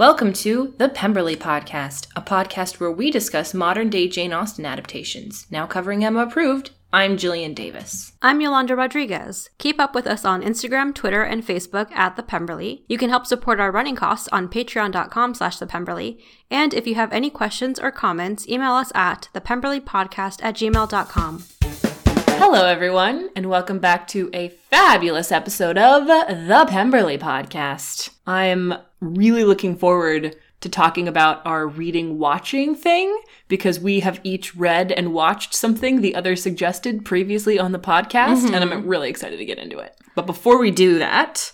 Welcome to the Pemberley Podcast, a podcast where we discuss modern day Jane Austen adaptations. Now covering Emma approved, I'm Jillian Davis. I'm Yolanda Rodriguez. Keep up with us on Instagram, Twitter, and Facebook at The Pemberley. You can help support our running costs on patreon.com slash The Pemberley. And if you have any questions or comments, email us at thepemberleypodcast at gmail.com. Hello, everyone, and welcome back to a fabulous episode of the Pemberley Podcast. I'm really looking forward to talking about our reading watching thing because we have each read and watched something the other suggested previously on the podcast, mm-hmm. and I'm really excited to get into it. But before we do that,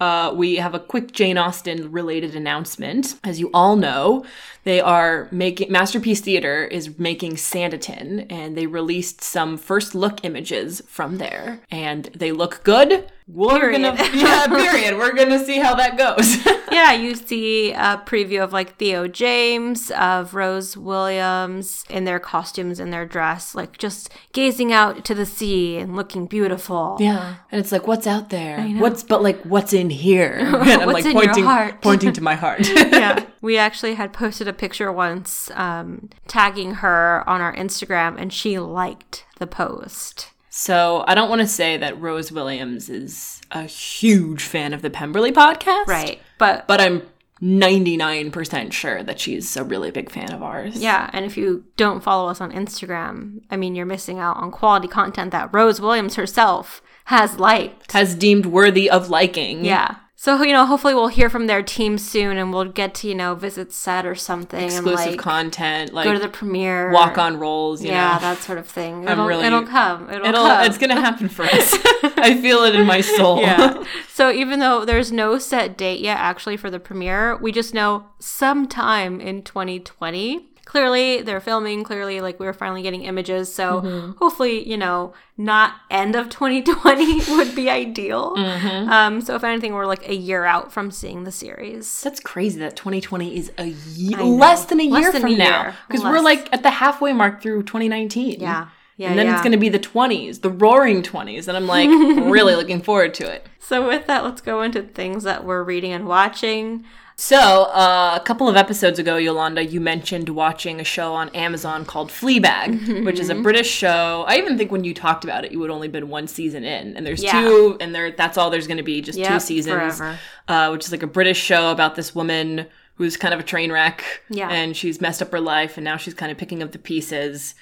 uh, we have a quick Jane Austen related announcement. As you all know, they are making Masterpiece Theater is making Sanditon, and they released some first look images from there, and they look good. We're period. gonna yeah, period. We're gonna see how that goes. yeah, you see a preview of like Theo James, of Rose Williams in their costumes and their dress, like just gazing out to the sea and looking beautiful. Yeah, and it's like, what's out there? What's but like what's in here? And I'm like pointing pointing to my heart. yeah, we actually had posted a picture once, um, tagging her on our Instagram, and she liked the post. So I don't want to say that Rose Williams is a huge fan of the Pemberley podcast. Right. But but I'm 99% sure that she's a really big fan of ours. Yeah, and if you don't follow us on Instagram, I mean you're missing out on quality content that Rose Williams herself has liked. Has deemed worthy of liking. Yeah. So you know, hopefully we'll hear from their team soon, and we'll get to you know visit set or something, exclusive and, like, content, like go to the premiere, walk on roles, yeah, know. that sort of thing. It'll, really, it'll come. It'll, it'll come. It's gonna happen for us. I feel it in my soul. Yeah. So even though there's no set date yet, actually for the premiere, we just know sometime in 2020 clearly they're filming clearly like we are finally getting images so mm-hmm. hopefully you know not end of 2020 would be ideal mm-hmm. um so if anything we're like a year out from seeing the series that's crazy that 2020 is a year less than a less year than from a now because we're like at the halfway mark through 2019 yeah yeah, and then yeah. it's going to be the 20s, the roaring 20s. And I'm like really looking forward to it. So, with that, let's go into things that we're reading and watching. So, uh, a couple of episodes ago, Yolanda, you mentioned watching a show on Amazon called Fleabag, mm-hmm. which is a British show. I even think when you talked about it, you had only been one season in, and there's yeah. two, and there that's all there's going to be, just yep, two seasons. Uh, which is like a British show about this woman who's kind of a train wreck, yeah. and she's messed up her life, and now she's kind of picking up the pieces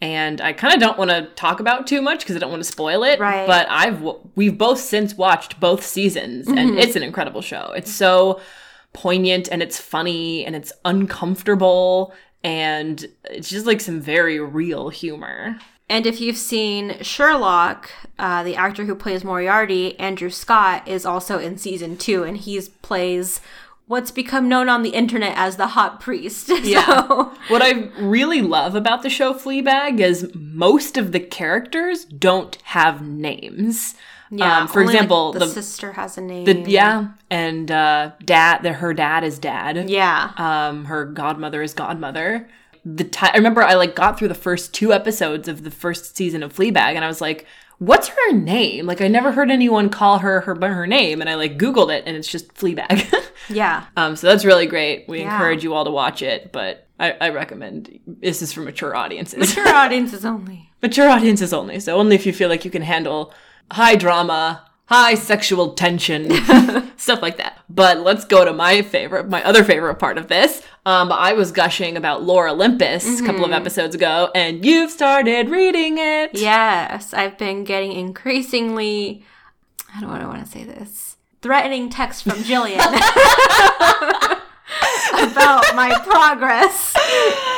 and I kind of don't want to talk about too much because I don't want to spoil it. Right. But I've we've both since watched both seasons, mm-hmm. and it's an incredible show. It's so poignant and it's funny and it's uncomfortable and it's just like some very real humor. And if you've seen Sherlock, uh, the actor who plays Moriarty, Andrew Scott, is also in season two, and he plays what's become known on the internet as the hot priest. Yeah. what I really love about the show Fleabag is most of the characters don't have names. Yeah. Um, for example, like the, the, sister has a name. The, yeah, and uh, dad, the, her dad is dad. Yeah. Um, her godmother is godmother. The t- I remember I like got through the first two episodes of the first season of Fleabag, and I was like, "What's her name?" Like I never heard anyone call her her by her name, and I like Googled it, and it's just Fleabag. yeah. Um. So that's really great. We yeah. encourage you all to watch it, but I, I recommend this is for mature audiences. Mature audiences only. mature audiences only. So only if you feel like you can handle high drama, high sexual tension, stuff like that. But let's go to my favorite, my other favorite part of this. Um, I was gushing about Lore Olympus mm-hmm. a couple of mm-hmm. episodes ago, and you've started reading it. Yes, I've been getting increasingly. I don't want to say this. Threatening text from Jillian. about my progress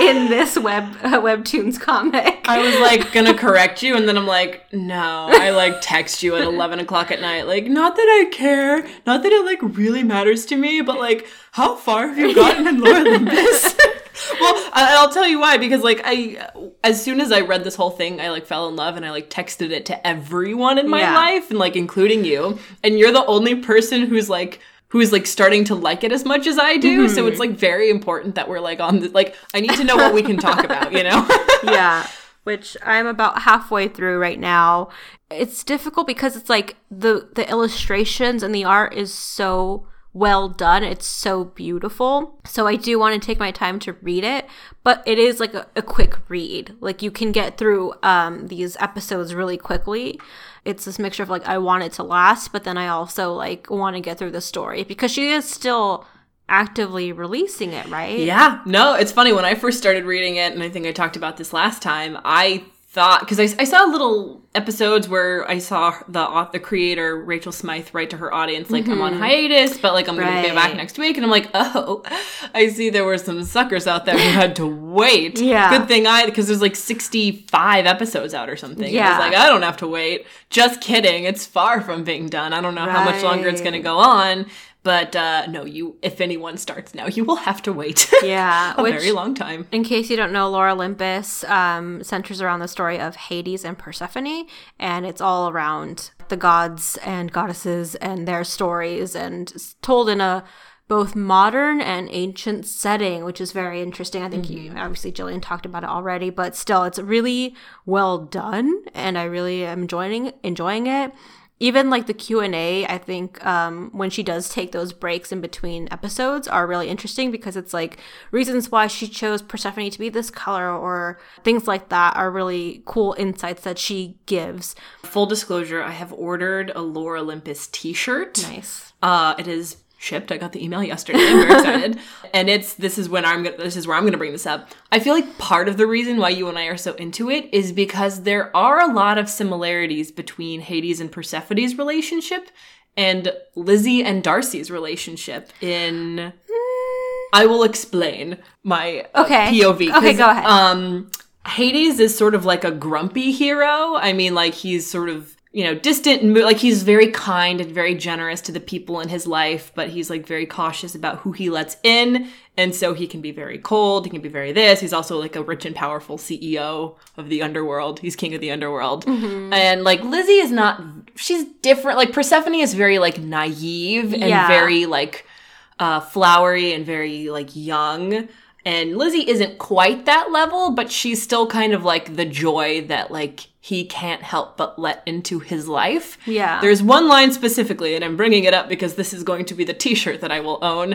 in this web uh, webtoons comic. I was like gonna correct you, and then I'm like, no. I like text you at eleven o'clock at night, like, not that I care, not that it like really matters to me, but like, how far have you gotten in Lore Olympus? well, I'll tell you why. Because like I, as soon as I read this whole thing, I like fell in love, and I like texted it to everyone in my yeah. life, and like including you. And you're the only person who's like who is like starting to like it as much as I do. Mm-hmm. So it's like very important that we're like on the like I need to know what we can talk about, you know? yeah. Which I'm about halfway through right now. It's difficult because it's like the the illustrations and the art is so well done. It's so beautiful. So I do want to take my time to read it, but it is like a, a quick read. Like you can get through um, these episodes really quickly. It's this mixture of like I want it to last, but then I also like want to get through the story because she is still actively releasing it, right? Yeah. No, it's funny. When I first started reading it, and I think I talked about this last time, I thought because I, I saw little episodes where I saw the the creator Rachel Smythe write to her audience like I'm on mm-hmm. hiatus, but like I'm gonna be back next week, and I'm like, oh, I see there were some suckers out there who had to wait. Yeah. good thing I because there's like 65 episodes out or something. I Yeah. was like, I don't have to wait. Just kidding. It's far from being done. I don't know how much longer it's gonna go on. But uh, no, you. If anyone starts now, you will have to wait. Yeah, a which- very long time. In case you don't know, Lore Olympus um, centers around the story of Hades and Persephone, and it's all around the gods and goddesses and their stories, and told in a both modern and ancient setting, which is very interesting. I think you obviously Jillian talked about it already, but still, it's really well done, and I really am enjoying enjoying it even like the q&a i think um, when she does take those breaks in between episodes are really interesting because it's like reasons why she chose persephone to be this color or things like that are really cool insights that she gives Full disclosure, I have ordered a Lore Olympus t-shirt. nice Uh, it is shipped. I got the email yesterday. I'm very excited. and it's this is when I'm gonna this is where I'm gonna bring this up. I feel like part of the reason why you and I are so into it is because there are a lot of similarities between Hades and Persephone's relationship and Lizzie and Darcy's relationship in I will explain my uh, Okay. POV. Okay, go ahead. Um, Hades is sort of like a grumpy hero. I mean, like he's sort of you know distant and like he's very kind and very generous to the people in his life, but he's like very cautious about who he lets in, and so he can be very cold. He can be very this. He's also like a rich and powerful CEO of the underworld. He's king of the underworld, and like Lizzie is not. She's different. Like Persephone is very like naive and Yeah. very like uh, flowery and very like young. And Lizzie isn't quite that level, but she's still kind of like the joy that like he can't help but let into his life. Yeah. There's one line specifically, and I'm bringing it up because this is going to be the T-shirt that I will own.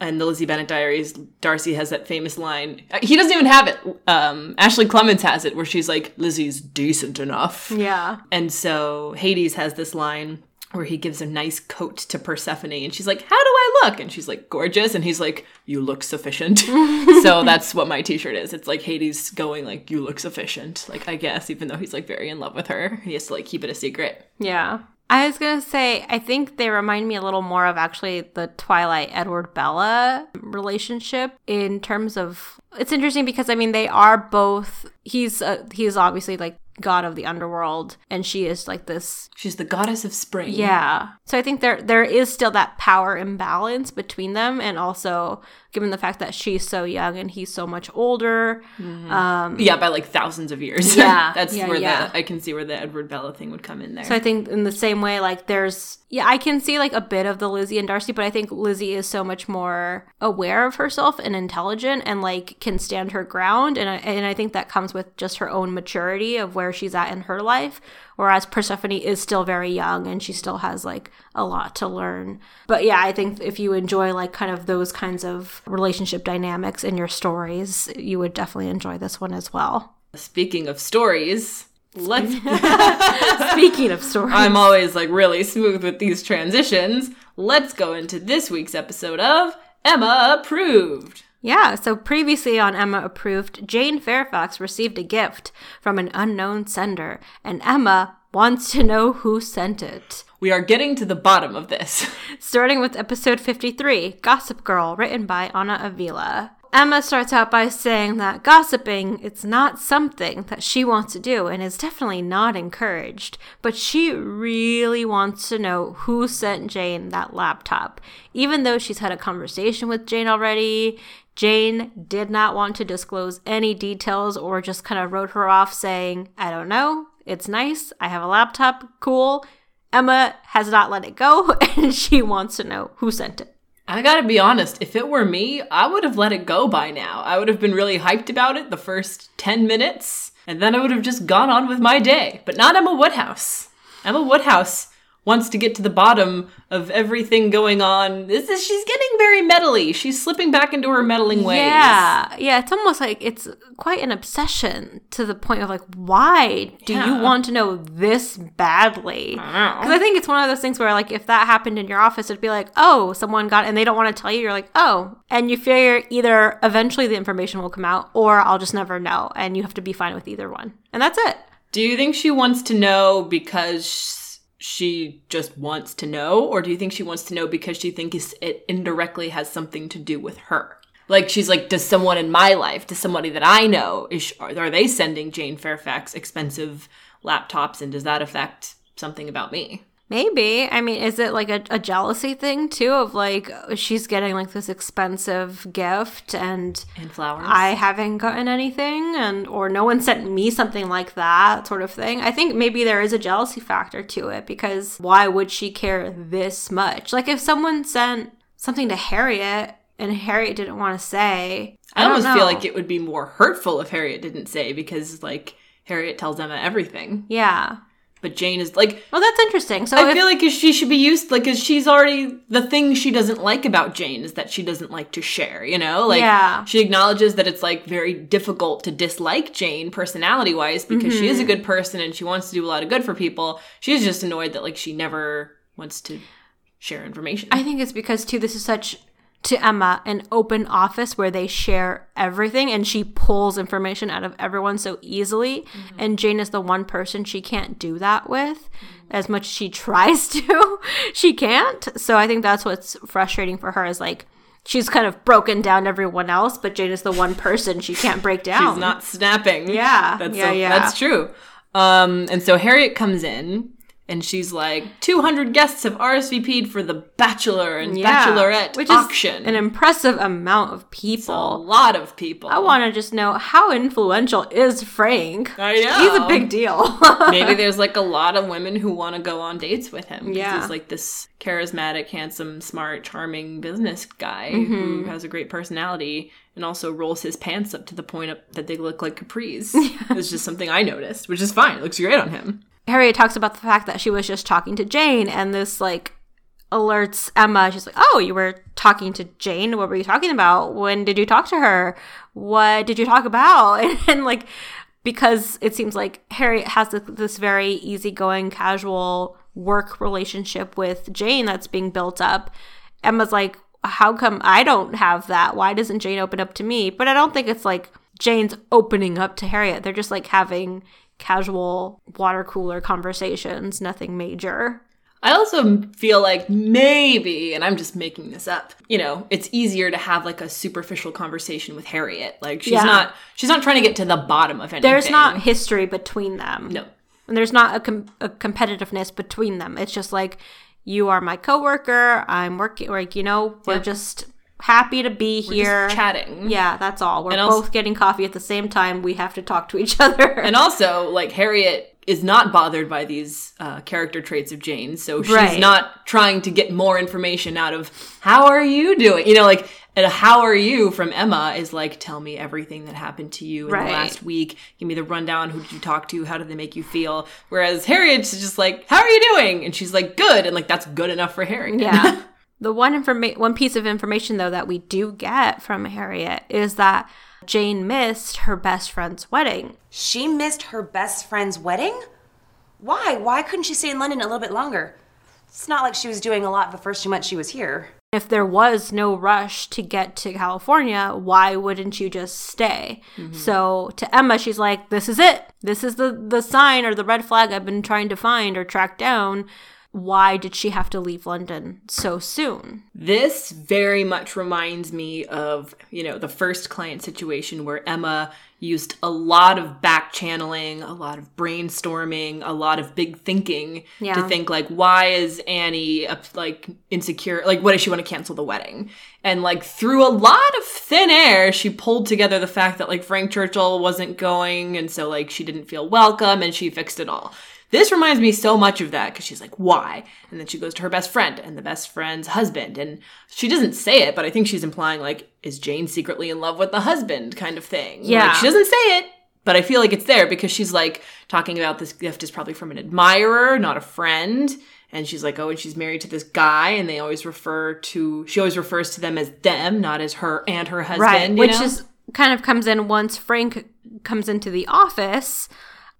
And the Lizzie Bennet Diaries, Darcy has that famous line. Uh, He doesn't even have it. Um, Ashley Clements has it, where she's like, "Lizzie's decent enough." yeah And so Hades has this line where he gives a nice coat to Persephone and she's like, How do I look? And she's like, Gorgeous. And he's like, You look sufficient. so that's what my t shirt is. It's like Hades going, like, You look sufficient. Like, I guess, even though he's like very in love with her, he has to like keep it a secret. Yeah. I was going to say, I think they remind me a little more of actually the Twilight Edward Bella relationship in terms of. It's interesting because, I mean, they are both. He's, uh, he's obviously like god of the underworld, and she is like this. She's the goddess of spring. Yeah. So I think there there is still that power imbalance between them, and also given the fact that she's so young and he's so much older. Um, Yeah, by like thousands of years. Yeah, that's yeah, where yeah. the I can see where the Edward Bella thing would come in there. So I think in the same way, like there's yeah, I can see like a bit of the Lizzie and Darcy, but I think Lizzie is so much more aware of herself and intelligent and like can stand her ground, and I, and I think that comes with just her own maturity of where she's at in her life. Whereas Persephone is still very young and she still has like a lot to learn. But yeah, I think if you enjoy like kind of those kinds of relationship dynamics in your stories, you would definitely enjoy this one as well. Speaking of stories, let's Speaking of stories, I'm always like really smooth with these transitions. Let's go into this week's episode of Emma Approved. Yeah, so previously on Emma Approved, Jane Fairfax received a gift from an unknown sender, and Emma wants to know who sent it. We are getting to the bottom of this. Starting with episode 53, Gossip Girl, written by Anna Avila. Emma starts out by saying that gossiping it's not something that she wants to do and is definitely not encouraged, but she really wants to know who sent Jane that laptop. Even though she's had a conversation with Jane already, Jane did not want to disclose any details or just kind of wrote her off saying, I don't know, it's nice, I have a laptop, cool. Emma has not let it go and she wants to know who sent it. I gotta be honest, if it were me, I would have let it go by now. I would have been really hyped about it the first 10 minutes, and then I would have just gone on with my day. But not Emma Woodhouse. Emma Woodhouse wants to get to the bottom of everything going on. This is she's getting very meddly. She's slipping back into her meddling ways. Yeah, yeah. It's almost like it's quite an obsession to the point of like, why do you want to know this badly? Because I think it's one of those things where, like, if that happened in your office, it'd be like, oh, someone got, and they don't want to tell you. You're like, oh, and you figure either eventually the information will come out, or I'll just never know, and you have to be fine with either one, and that's it. Do you think she wants to know because she just wants to know, or do you think she wants to know because she thinks it indirectly has something to do with her? Like she's like, does someone in my life, does somebody that I know, is are are they sending Jane Fairfax expensive laptops, and does that affect something about me? Maybe. I mean, is it like a, a jealousy thing too? Of like she's getting like this expensive gift and And flowers. I haven't gotten anything, and or no one sent me something like that sort of thing. I think maybe there is a jealousy factor to it because why would she care this much? Like if someone sent something to Harriet and Harriet didn't want to say, I, I, almost know. feel like it would be more hurtful if Harriet didn't say because like Harriet tells Emma everything, Yeah. But Jane is like. Well, that's interesting. So I if, feel like she should be used like cause she's already the thing she doesn't like about Jane is that she doesn't like to share, you know? Like Yeah. she acknowledges that it's like very difficult to dislike Jane personality wise because she is Mm-hmm. a good person and she wants to do a lot of good for people. She's just annoyed that like she never wants to share information. I think it's because too this is such to Emma an open office where they share everything and she pulls information out of everyone so easily and Jane is the one person she can't do that with as much as she tries to she can't so I think that's what's frustrating for her is like she's kind of broken down everyone else but Jane is the one person she can't break down She's not snapping. Yeah. That's Yeah, so- yeah. that's true. Um and so Harriet comes in and she's like 200 guests have RSVP'd for the bachelor and bachelorette which auction. is an impressive amount of people. a lot of people. I want to just know how influential is Frank I know. he's a big deal Maybe there's like a lot of women who want to go on dates with him. Yeah. He's like this charismatic, handsome, smart, charming business guy Mm-hmm. who has a great personality and also rolls his pants up to the point of, that they look like capris. It's just something I noticed, which is fine. It looks great on him. Harriet talks about the fact that she was just talking to Jane, and this like alerts Emma. She's like, "Oh, you were talking to Jane. What were you talking about? When did you talk to her? What did you talk about?" And, and like, because it seems like Harriet has this, this very easygoing, casual work relationship with Jane that's being built up. Emma's like, "How come I don't have that? Why doesn't Jane open up to me?" But I don't think it's like Jane's opening up to Harriet. They're just like having casual water cooler conversations, nothing major. I also feel like maybe, and I'm just making this up, you know, it's easier to have like a superficial conversation with Harriet. Like she's Yeah. not she's not trying to get to the bottom of anything. There's not history between them. No. And there's not a, com- a competitiveness between them. It's just like, you are my coworker. I'm working, like, you know, we're Yeah. just happy to be Just here. chatting. yeah, that's all. We're also- both getting coffee at the same time. We have to talk to each other. And also, like Harriet is not bothered by these uh, character traits of Jane, so she's Right. not trying to get more information out of how are you doing. You know, like a how are you from Emma is like tell me everything that happened to you in Right. the last week. Give me the rundown. Who did you talk to? How did they make you feel? Whereas Harriet's just like, how are you doing? And she's like, good, and like that's good enough for Harriet. Yeah. the one informa- one piece of information though that we do get from Harriet is that Jane missed her best friend's wedding. She missed her best friend's wedding? Why? Why couldn't she stay in London a little bit longer? It's not like she was doing a lot the first two months she was here. If there was no rush to get to California, why wouldn't you just stay? Mm-hmm. So to Emma, she's like, "This is it. This is the the sign or the red flag I've been trying to find or track down." Why did she have to leave London so soon? This very much reminds me of, you know, the first client situation where Emma used a lot of back channeling, a lot of brainstorming, a lot of big thinking to think like, why is Annie like insecure? Like, what does she want to cancel the wedding? And like through a lot of thin air, she pulled together the fact that like Frank Churchill wasn't going, and so like she didn't feel welcome, and she fixed it all. This reminds me so much of that because she's like, why? And then she goes to her best friend and the best friend's husband. And she doesn't say it, but I think she's implying, like, is Jane secretly in love with the husband kind of thing. Yeah. Like, she doesn't say it, but I feel like it's there because she's like talking about this gift is probably from an admirer, not a friend. And she's like, oh, and she's married to this guy, and they always refer to, she always refers to them as them, not as her and her husband. right which know? is kind of comes in once frank comes into the office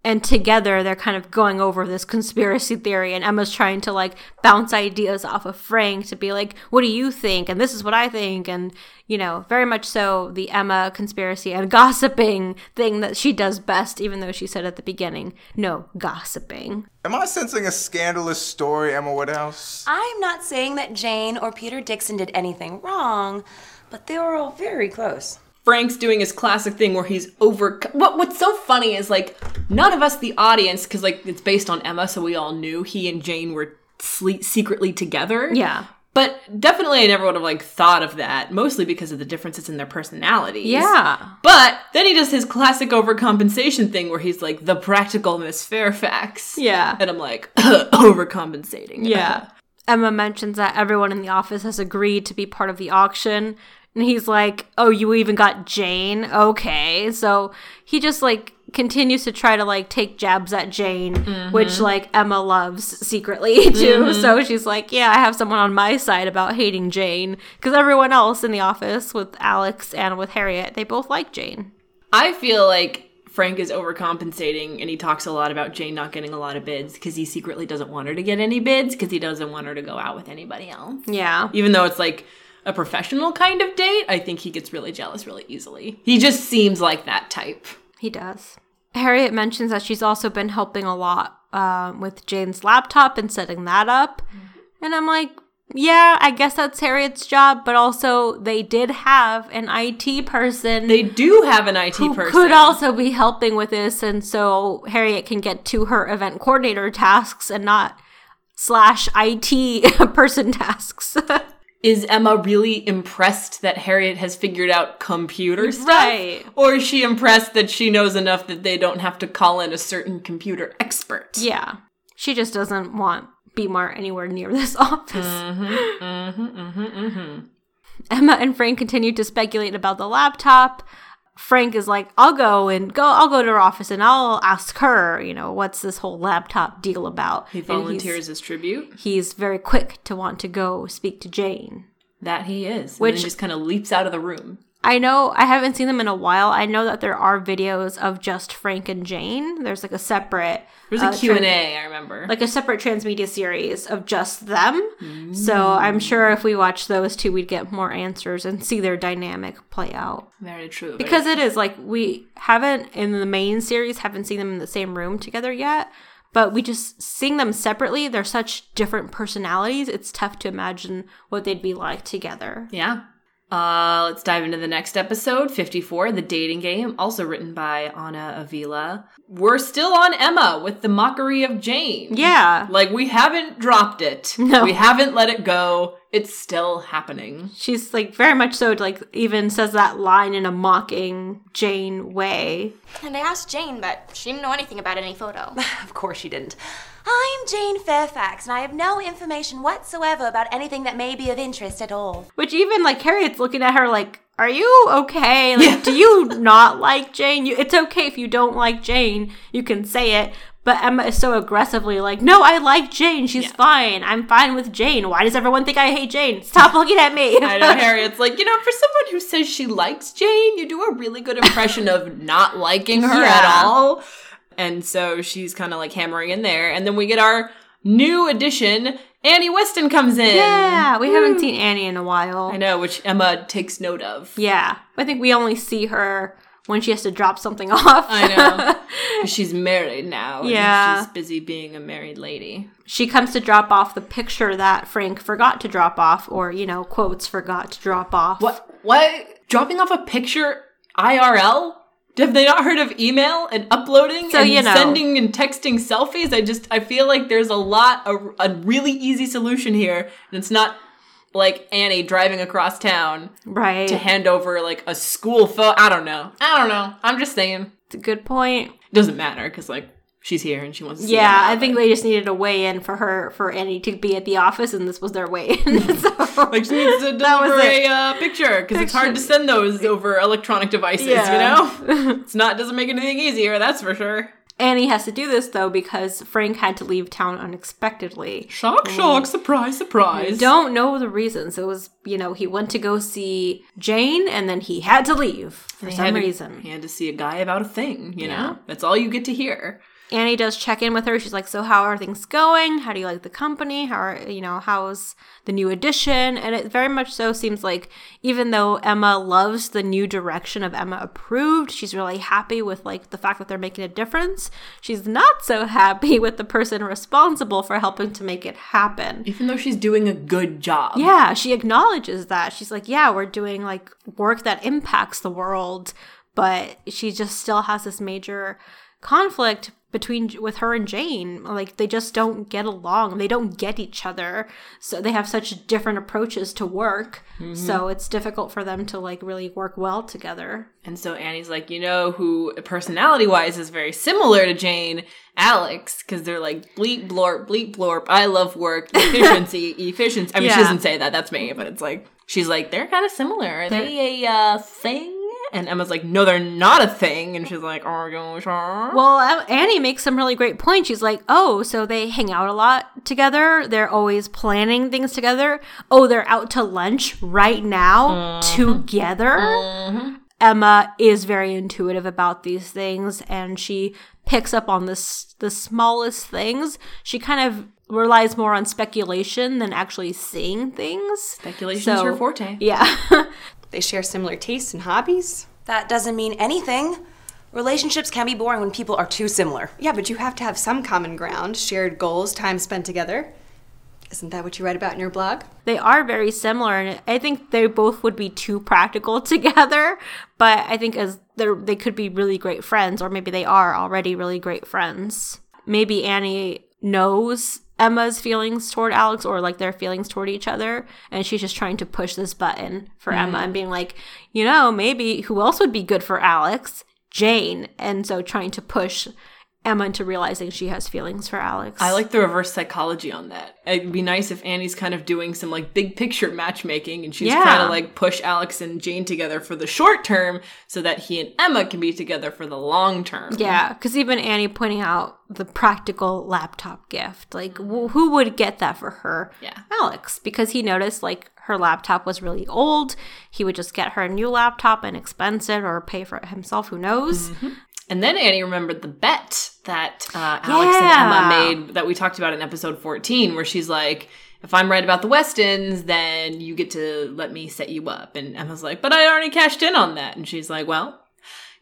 and together they're kind of going over this conspiracy theory and emma's trying to like bounce ideas off of frank to be like what do you think and this is what i think and you know very much so the emma conspiracy and gossiping thing that she does best even though she said at the beginning no gossiping Am I sensing a scandalous story, Emma Woodhouse? I'm not saying that Jane or Peter Dixon did anything wrong, but they were all very close. Frank's doing his classic thing where he's over. What What's so funny is like none of us, the audience, because like it's based on Emma, so we all knew he and Jane were sleep secretly together. yeah But definitely, I never would have like thought of that, mostly because of the differences in their personalities. yeah But then he does his classic overcompensation thing where he's like the practical Miss Fairfax. Yeah. And I'm like, overcompensating. Yeah. Emma mentions that everyone in the office has agreed to be part of the auction. And he's like, Oh, you even got Jane? Okay. So he just like continues to try to like take jabs at Jane, which mm-hmm. like Emma loves secretly too. Mm-hmm. So she's like, Yeah, I have someone on my side about hating Jane. Because everyone else in the office with Alex and with Harriet, they both like Jane. I feel like Frank is overcompensating and he talks a lot about Jane not getting a lot of bids because he secretly doesn't want her to get any bids because he doesn't want her to go out with anybody else. Yeah. Even though it's like a professional kind of date, I think he gets really jealous really easily. He just seems like that type. He does. Harriet mentions that she's also been helping a lot um, with Jane's laptop and setting that up. And I'm like, yeah, I guess that's Harriet's job, but also they did have an IT person They do have an IT who person. could also be helping with this, and so Harriet can get to her event coordinator tasks and not slash IT person tasks. is Emma really impressed that Harriet has figured out computer stuff? Right. Or is she impressed that she knows enough that they don't have to call in a certain computer expert? yeah, she just doesn't want Beemar anywhere near this office. Mm-hmm, mm-hmm, mm-hmm, Emma and Frank continue to speculate about the laptop. Frank is like, "I'll go and go. I'll go to her office and I'll ask her. You know, what's this whole laptop deal about?" He volunteers as tribute. He's, very quick to want to go speak to Jane. That he is. Which- just kind of leaps out of the room. I know I haven't seen them in a while. I know that there are videos of just Frank and Jane. There's like a separate There's uh, a Q&A, tran- I remember. like a separate transmedia series of just them. So I'm sure if we watch those two, we'd get more answers and see their dynamic play out. Very true. Because it is like we haven't in the main series haven't seen them in the same room together yet. But we just seeing them separately, they're such different personalities. It's tough to imagine what they'd be like together. Yeah. Uh, let's dive into the next episode, 54, The Dating Game, also written by Anna Avila. We're still on Emma with the mockery of Jane. Yeah. Like, we haven't dropped it. No. We haven't let it go. It's still happening. She's like very much so like even says that line in a mocking Jane way. And I asked Jane, but she didn't know anything about any photo. Of course she didn't. I'm Jane Fairfax, and I have no information whatsoever about anything that may be of interest at all. Which even like Harriet's looking at her like, "Are you okay? Like, do you not like Jane? You, it's okay if you don't like Jane. You can say it." But Emma is so aggressively like, "No, I like Jane. She's fine. I'm fine with Jane. Why does everyone think I hate Jane? Stop looking at me." I know Harriet's like, you know, for someone who says she likes Jane, you do a really good impression of not liking her at all. And so she's kind of like hammering in there. And then we get our new addition. Annie Weston comes in. yeah, we haven't seen Annie in a while. I know, which Emma takes note of. Yeah, I think we only see her when she has to drop something off. I know. she's married now. and Yeah. She's busy being a married lady. she comes to drop off the picture that Frank forgot to drop off, or, you know, quotes forgot to drop off. What? What? Dropping off a picture IRL? Have they not heard of email and uploading So, and you know. sending and texting selfies? I just I feel like there's a lot a, a really easy solution here, and it's not like Annie driving across town Right. to hand over like a school photo. I don't know. I don't know. I'm just saying. It's a good point. It doesn't matter because like she's here and she wants to see Yeah, I think they just needed a way in for her, for Annie to be at the office, and this was their way in. so, Like she needs to That was deliver a uh, picture because it's hard to send those over electronic devices. Yeah. You know, it's not doesn't make anything easier. That's for sure. Annie has to do this though because Frank had to leave town unexpectedly. Shock, shock, surprise, surprise. Don't know the reasons. It was, you know, he went to go see Jane and then he had to leave for some had to- reason. he had to see a guy about a thing, you Yeah. know? That's all you get to hear. Annie does check in with her. She's like, "So how are things going? How do you like the company? How are you know how's the new addition?" And it very much so seems like even though Emma loves the new direction of Emma approved, she's really happy with like the fact that they're making a difference. She's not so happy with the person responsible for helping to make it happen. Even though she's doing a good job. Yeah, she acknowledges that. She's like, "Yeah, we're doing like work that impacts the world," but she just still has this major conflict between with her and Jane. Like they just don't get along. They don't get each other. So they have such different approaches to work. So it's difficult for them to like really work well together. And so Annie's like, you know who personality wise is very similar to Jane? Alex, because they're like bleep blorp, bleep blorp. I love work, efficiency, efficiency. I mean, she doesn't say that. That's me, but it's like she's like they're kind of similar. Are they a uh, thing? And Emma's like, no, they're not a thing. And she's like, are you sure? Well, Annie makes some really great points. She's like, "Oh, so they hang out a lot together. They're always planning things together. Oh, they're out to lunch right now mm-hmm. together." Mm-hmm. Emma is very intuitive about these things, and she picks up on this the smallest things. She kind of relies more on speculation than actually seeing things. Speculation's So- her forte. Yeah. They share similar tastes and hobbies. That doesn't mean anything. Relationships can be boring when people are too similar. Yeah, but you have to have some common ground, shared goals, time spent together. Isn't that what you write about in your blog? they are very similar and i think they both would be too practical together but i think as they're they could be really great friends or maybe they are already really great friends maybe annie knows emma's feelings toward alex or like their feelings toward each other and she's just trying to push this button for emma and being like you know maybe who else would be good for alex? Jane. And so trying to push emma into realizing she has feelings for alex I like the reverse psychology on that. It'd be nice if Annie's kind of doing some like big picture matchmaking and she's Yeah. trying to like push Alex and Jane together for the short term so that he and Emma can be together for the long term. Yeah, because even Annie pointing out the practical laptop gift, like wh- who would get that for her? Yeah. Alex, because he noticed like her laptop was really old. He would just get her a new laptop and expense it or pay for it himself. Who knows? Mm-hmm. And then Annie remembered the bet that uh, Alex Yeah. and Emma made that we talked about in episode 14, where she's like, if I'm right about the Westons, then you get to let me set you up. And Emma's like, but I already cashed in on that. And she's like, well,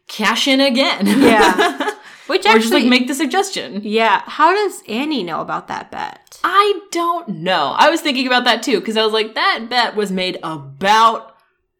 cash in again. Yeah. Which or actually, just like make the suggestion. yeah. How does Annie know about that bet? I don't know. I was thinking about that too, because I was like, that bet was made about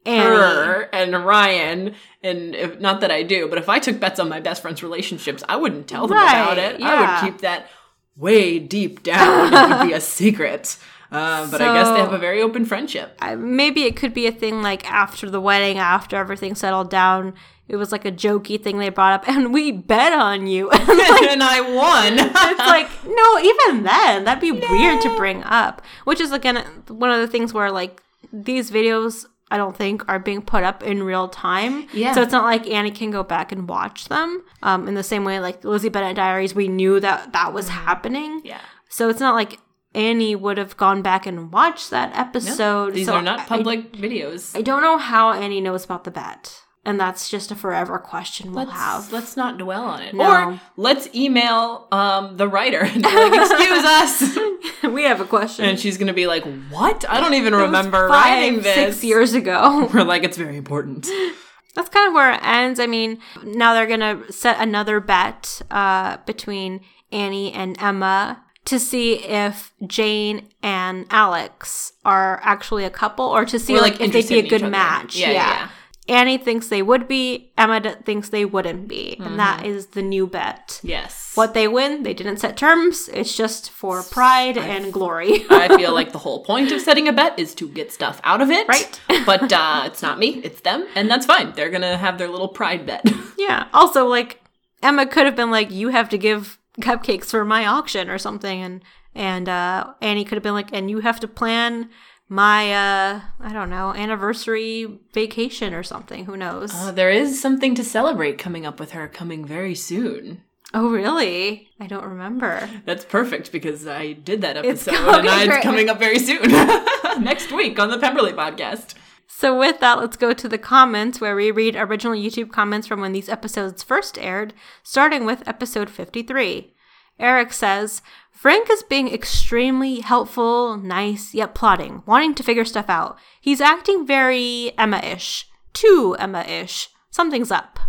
Annie. her and Ryan. And if, not that I do, but if I took bets on my best friend's relationships, I wouldn't tell them about it. yeah. I would keep that way deep down. it would be a secret. Uh, but I guess they have a very open friendship. I- maybe it could be a thing like after the wedding, after everything settled down. It was like a jokey thing they brought up, and we bet on you. And like, and I won. it's like no even then that'd be weird to bring up which is again one of the things where like these videos i don't think are being put up in real time Yeah. so it's not like annie can go back and watch them um, in the same way like lizzie Bennet diaries we knew that that was happening Mm-hmm. yeah. so it's not like annie would have gone back and watched that episode These So are not I- public videos. I, don't know how annie knows about the bet and that's just a forever question we'll Let's, have let's not dwell on it. No. Or let's email um, the writer and be like, excuse us. we have a question And she's gonna be like, "What? I don't even It remember five, writing this." six years ago We're like, "It's very important." that's kind of where it ends. I mean, now they're gonna set another bet uh, between Annie and Emma to see if Jane and Alex are actually a couple, or to see Or, like, like, if they'd be a good match. Yeah, yeah, yeah. Annie thinks they would be. Emma d- thinks they wouldn't be, and Mm-hmm. that is the new bet. Yes. What they win, they didn't set terms. It's just for pride and glory. I feel like the whole point of setting a bet is to get stuff out of it. Right. but uh, it's not me, it's them. And that's fine. They're going to have their little pride bet. Yeah. Also, like Emma could have been like, "You have to give cupcakes for my auction" or something, and and uh, Annie could have been like, "And you have to plan my uh, I don't know anniversary vacation or something. Who knows?" Uh, there is something to celebrate coming up with her coming very soon. Oh, really? I don't remember. That's perfect because I did that episode and I- it's coming up very soon. Next week on the Pemberley podcast. So, with that, let's go to the comments where we read original YouTube comments from when these episodes first aired, starting with episode 53. Eric says, Frank is being extremely helpful, nice, yet plotting, wanting to figure stuff out. He's acting very Emma ish. Too Emma ish. Something's up.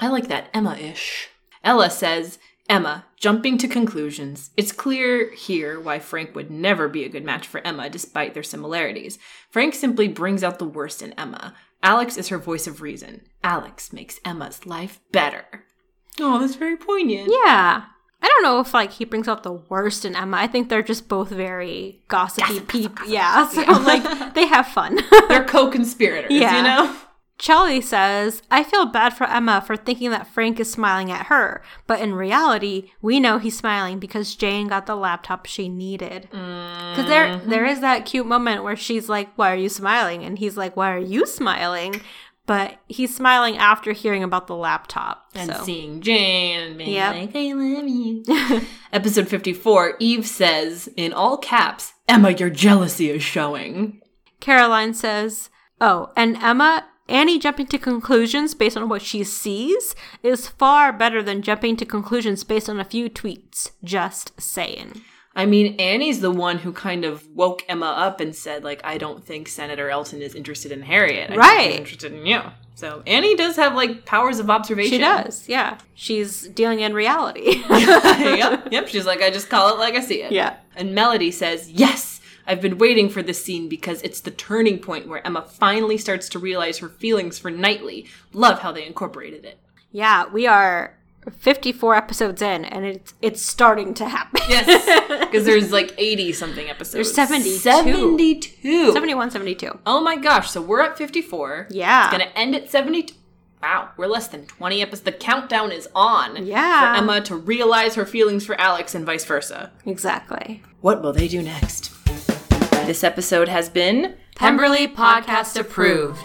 I like that Emma ish. Ella says, Emma, jumping to conclusions. It's clear here why Frank would never be a good match for Emma despite their similarities. Frank simply brings out the worst in Emma. Alex is her voice of reason. Alex makes Emma's life better. Oh, that's very poignant. Yeah. I don't know if like he brings out the worst in Emma. I think they're just both very gossipy people. Yeah. So like they have fun. They're co-conspirators, Yeah. you know? Charlie says, I feel bad for Emma for thinking that Frank is smiling at her, but in reality, we know he's smiling because Jane got the laptop she needed. Because there, there mm-hmm. is that cute moment where she's like, Why are you smiling? And he's like, Why are you smiling? But he's smiling after hearing about the laptop. and so. seeing Jane and being Yep. like, I love you. Episode 54, Eve says, in all caps, Emma, your jealousy is showing. Caroline says, Oh, and Emma, Annie jumping to conclusions based on what she sees is far better than jumping to conclusions based on a few tweets. Just saying. I mean, Annie's the one who kind of woke Emma up and said, like, I don't think Senator Elton is interested in Harriet. I think Right. he's interested in you. So Annie does have, like, powers of observation. She does, yeah. She's dealing in reality. yep, yep. She's like, I just call it like I see it. Yeah. And Melody says, Yes, I've been waiting for this scene because it's the turning point where Emma finally starts to realize her feelings for Knightley. Love how they incorporated it. yeah, we are 54 episodes in and it's it's starting to happen. Yes, because there's like 80 something episodes. There's 72. 72. 71, 72. Oh my gosh, so we're at 54. Yeah. It's going to end at 72. Wow, we're less than 20 episodes. The countdown is on. Yeah. For Emma to realize her feelings for Alex and vice versa. Exactly. What will they do next? This episode has been Pemberley Podcast approved.